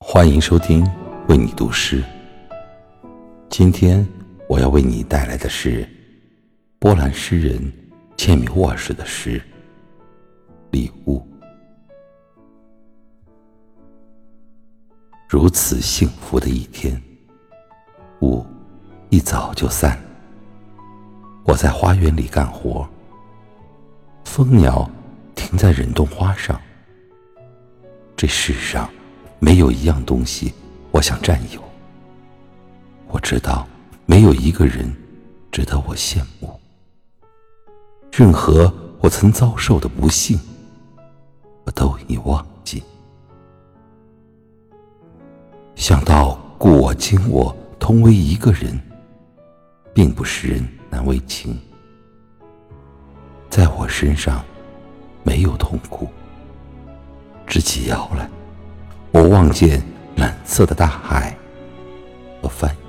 欢迎收听为你读诗。今天我要为你带来的是波兰诗人切米沃什的诗《礼物》。如此幸福的一天，雾一早就散。我在花园里干活，蜂鸟停在忍冬花上。这世上。没有一样东西我想占有。我知道没有一个人值得我羡慕。任何我曾遭受的不幸，我都已忘记。想到故我今我同为一个人，并不使人难为情。在我身上没有痛苦，直起腰来。我望见蓝色的大海和帆。